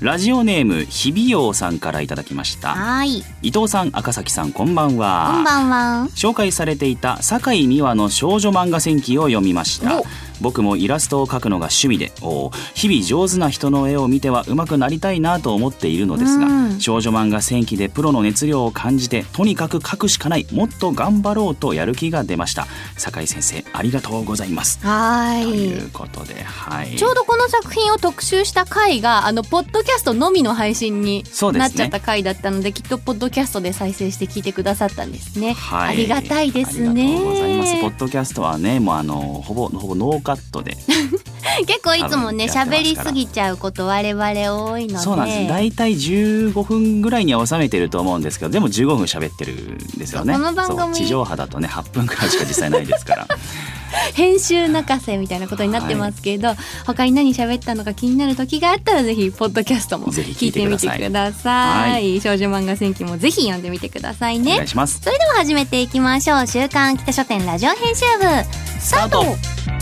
ラジオネーム日比陽さんからいただきました。はい。伊藤さん赤崎さんこんばんは。こんばんは。紹介されていた酒井美和の少女漫画戦記を読みました。お僕もイラストを描くのが趣味でお日々上手な人の絵を見ては上手くなりたいなと思っているのですが、うん。少女漫画戦記でプロの熱量を感じてとにかく描くしかないもっと頑張ろうとやる気が出ました。酒井先生ありがとうございます。はといいうことではい。ちょうどこの作品を特集した回があのポッドキャストのみの配信になっちゃった回だったのできっとポッドキャストで再生して聞いてくださったんですね、はい。ありがたいですね。ありがとうございます。ポッドキャストはねもうあのほぼほぼノーカットで。結構いつもね喋りすぎちゃうこと我々多いので。そうなんです。大体15分ぐらいには収めてると思うんですけどでも15分喋ってるんですよね。この番組地上波だとね8分くらいしか実際ないですから。編集泣かせみたいなことになってますけど、他に何喋ったのか気になる時があったらぜひポッドキャストもぜひ聞聞いてみいてください。はい。少女漫画戦記もぜひ読んでみてください。お願ねいします。それでは始めていきましょう。週刊秋田書店ラジオ編集部。スタート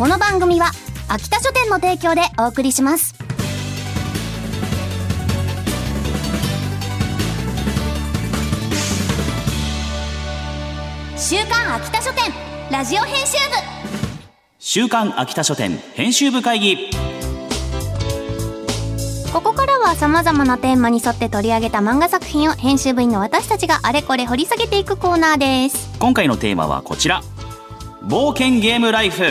この番組は秋田書店の提供でお送りします。週刊秋田書店ラジオ編集部。週刊秋田書店編集部会議。ここからは様々なテーマに沿って取り上げた漫画作品を編集部員の私たちがあれこれ掘り下げていくコーナーです。今回のテーマはこちら。冒険ゲームライフ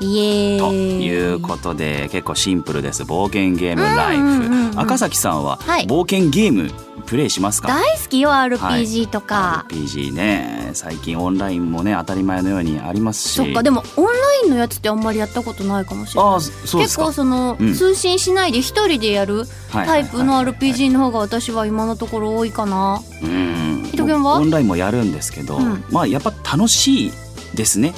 イエとーイ。いうことで結構シンプルです。冒険ゲームライうんうんうんうん。フ赤崎さんははい。冒険ゲームプレイしますか、大好きよ RPG とか、RPG ね。最近オンラインもね当たり前のようにありますし。そっかでもオンラインのやつってあんまりやったことないかもしれない。結か。構その、うん。通信しないで一人でやるはいタイプのはいはいはい RPG の方が私は今のところ多いかな。うん。は？オンラインもやるんですけど、うん。まあやっぱ楽しいですね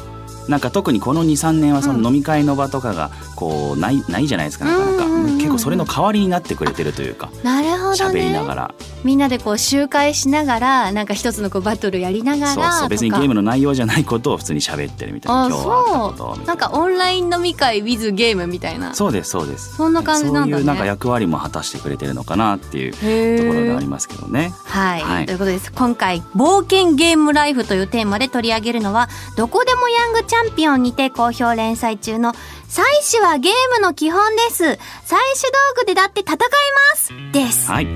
なんか特にこの23年はその飲み会の場とかがこうないないじゃないですかなかなか、うんうん。うんうん結構それの代わりになってくれてるというかなるほど喋りなねがら。みんなでこう集会しながらなんか一つのこうバトルやりながらそうそう別にゲームの内容じゃないことを普通に喋ってるみたいなあ今日はことないんかオンライン飲み会 with ゲームみたいな。そうですそうです。そんな感じなんだね。そういうなんか役割も果たしてくれてるのかなっていうとへころではありーますけどね。はい、はい。ということです。今回冒険ゲームライフというテーマで取り上げるのはどこでもヤングチャンピオンにて好評連載中の採取はゲームの基本です。採取道具でだって戦えます。です。はい。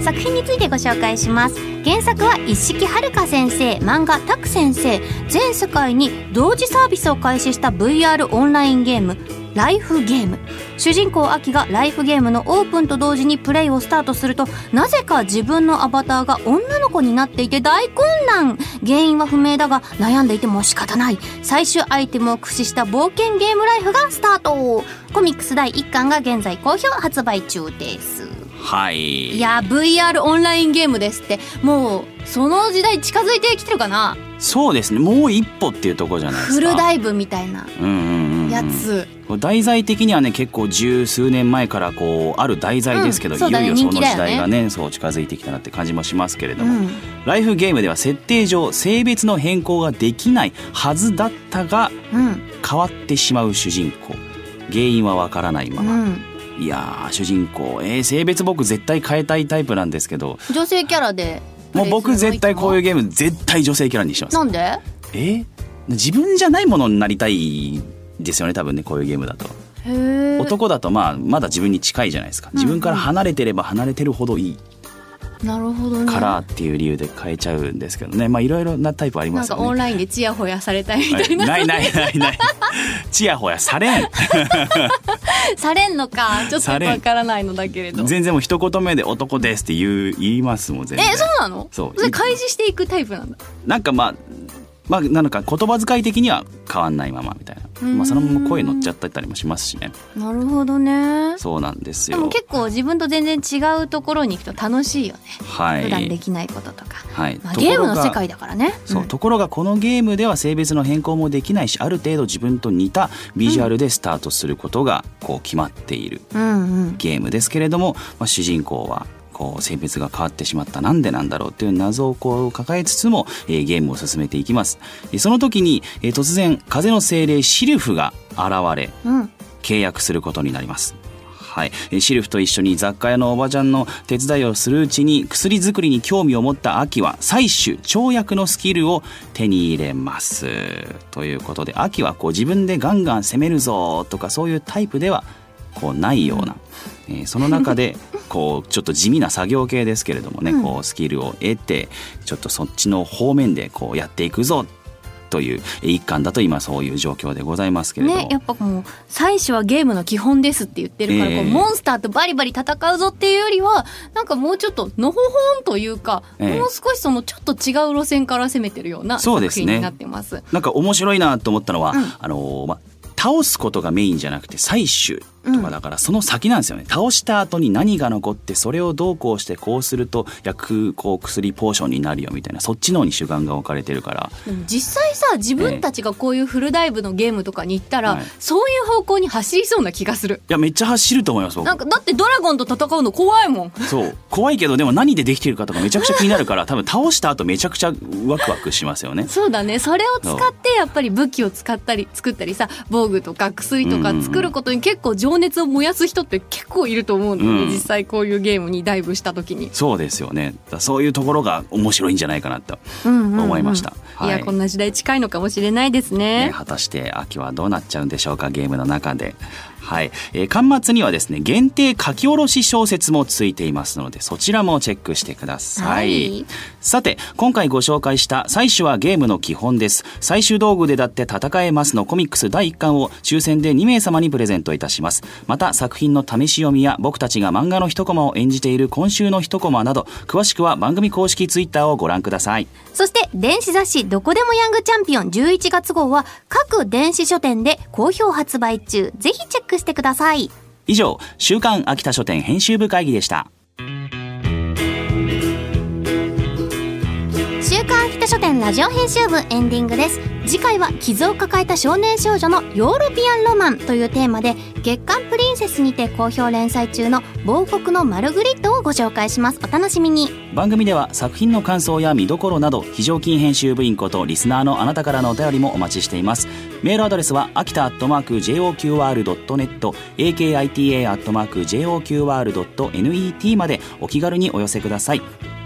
作品についてご紹介します。原作は一色遥先生。漫画タク先生。全世界に同時サービスを開始した VR オンラインゲームライフゲーム。主人公アキがライフゲームのオープンと同時にプレイをスタートするとなぜか自分のアバターが女の子になっていて大混乱。原因は不明だが悩んでいても仕方ない。最終アイテムを駆使した冒険ゲームライフがスタート。コミックス第1巻が現在好評発売中です。はい。いや VR オンラインゲームですって。もうその時代近づいてきてるかな？そうですね。もう一歩っていうところじゃないですか。フルダイブみたいな。うんうんやつ、こう題材的にはね結構十数年前からこうある題材ですけど、うんねいよいよその時代がねそう近づいてきたなって感じもしますけれども、うん。ライフゲームでは設定上性別の変更ができないはずだったがうん。変わってしまう主人公。原因はわからないまま、うん、いやー主人公。えー性別僕絶対変えたいタイプなんですけど。女性キャラでもう僕絶対こういううゲーム絶対女性キャラにします。なんで？えー自分じゃないものになりたいですよね多分ねこういうゲームだと。男だとまあまだ自分に近いじゃないですか。自分から離れてれば離れてるほどいい。なるほどね。からっていう理由で変えちゃうんですけどね。まあいろいろなタイプありますよね。なんかオンラインでチヤホヤされたいみたはい。いな、ないないないない。ちやほやされん。されんのか。ちょっとわからないのだけれど。全然もう一言目で男ですって言う言いますもん全然。えそうなの？そう。それ開示していくタイプなんだ。なんかまあまあなんか言葉遣い的には変わんないままみたいな、うん。まあ、そのまま声乗っちゃったりもしますしね。なるほどね。そうなんですでもよ結構自分と全然違うところに行くと楽しいよね、はい。普段できないこととか、はい。まあ、ゲームの世界だからね。そう、ん。ところがこのゲームでは性別の変更もできないしある程度自分と似たビジュアルでスタートすることがこう決まっているゲームですけれども、まあ、主人公はこう性別が変わってしまったなんでなんだろうっていう謎をこう抱えつつも、えーゲームを進めていきます。えその時に、えー突然風の精霊シルフが現れうん契約することになります。はい、シルフと一緒に雑貨屋のおばちゃんの手伝いをするうちに薬作りに興味を持った秋は採取跳躍のスキルを手に入れます。ということで秋はこう自分でガンガン攻めるぞとかそういうタイプではこうないような、えーその中でこうちょっと地味な作業系ですけれどもね、うん。こうスキルを得てちょっとそっちの方面でこうやっていくぞというえー一環だと今そういう状況でございますけれど。も。ねやっぱもう最初はゲームの基本ですって言ってるから、ええ。こうモンスターとバリバリ戦うぞっていうよりはなんかもうちょっとのほほんというか、ええ。もう少しそのちょっと違う路線から攻めてるようなそうですね。作品になってます。なんか面白いなと思ったのは、うん。あのーま倒すことがメインじゃなくて採取とかだからその先なんですよね、倒した後に何が残ってそれをどうこうしてこうすると薬こう薬ポーションになるよみたいなそっちの方に主眼が置かれてるから。実際さ自分たちがこういうフルダイブのゲームとかに行ったら、はいそういう方向に走りそうな気がする。いやめっちゃ走ると思います僕。なんかだってドラゴンと戦うの怖いもん。そう。怖いけどでも何でできてるかとかめちゃくちゃ気になるから多分倒した後めちゃくちゃワクワクしますよね。そうだね。それを使ってやっぱり武器を使ったり作ったりさ防具とか薬とか作ることに結構情熱を燃やす人って結構いると思うんだよね、うん実際こういうゲームにダイブした時に。そうですよねそういうところが面白いんじゃないかなと思いました、いやはいこんな時代近いのかもしれないですね。ね、果たして秋はどうなっちゃうんでしょうかゲームの中で。はい、えー巻末にはですね限定書き下ろし小説もついていますのでそちらもチェックしてください、はい。さて今回ご紹介した「採取はゲームの基本です。最終道具でだって戦えます」のコミックス第1巻を抽選で2名様にプレゼントいたします。また作品の試し読みや僕たちが漫画の一コマを演じている今週の一コマなど詳しくは番組公式ツイッターをご覧ください。そして電子雑誌どこでもヤングチャンピオン11月号は各電子書店で好評発売中。ぜひチェックしてください。以上週刊秋田書店編集部会議でした週刊秋田書店ラジオ編集部エンディングです次回は傷を抱えた少年少女のヨーロピアンロマンというテーマで月刊プリンセスにて好評連載中の亡国のマルグリットをご紹介しますお楽しみに番組では作品の感想や見どころなど非常勤編集部員ことリスナーのあなたからのお便りもお待ちしていますメールアドレスは秋田アットマーク JOQR.net akita アットマーク JOQR.net までお気軽にお寄せください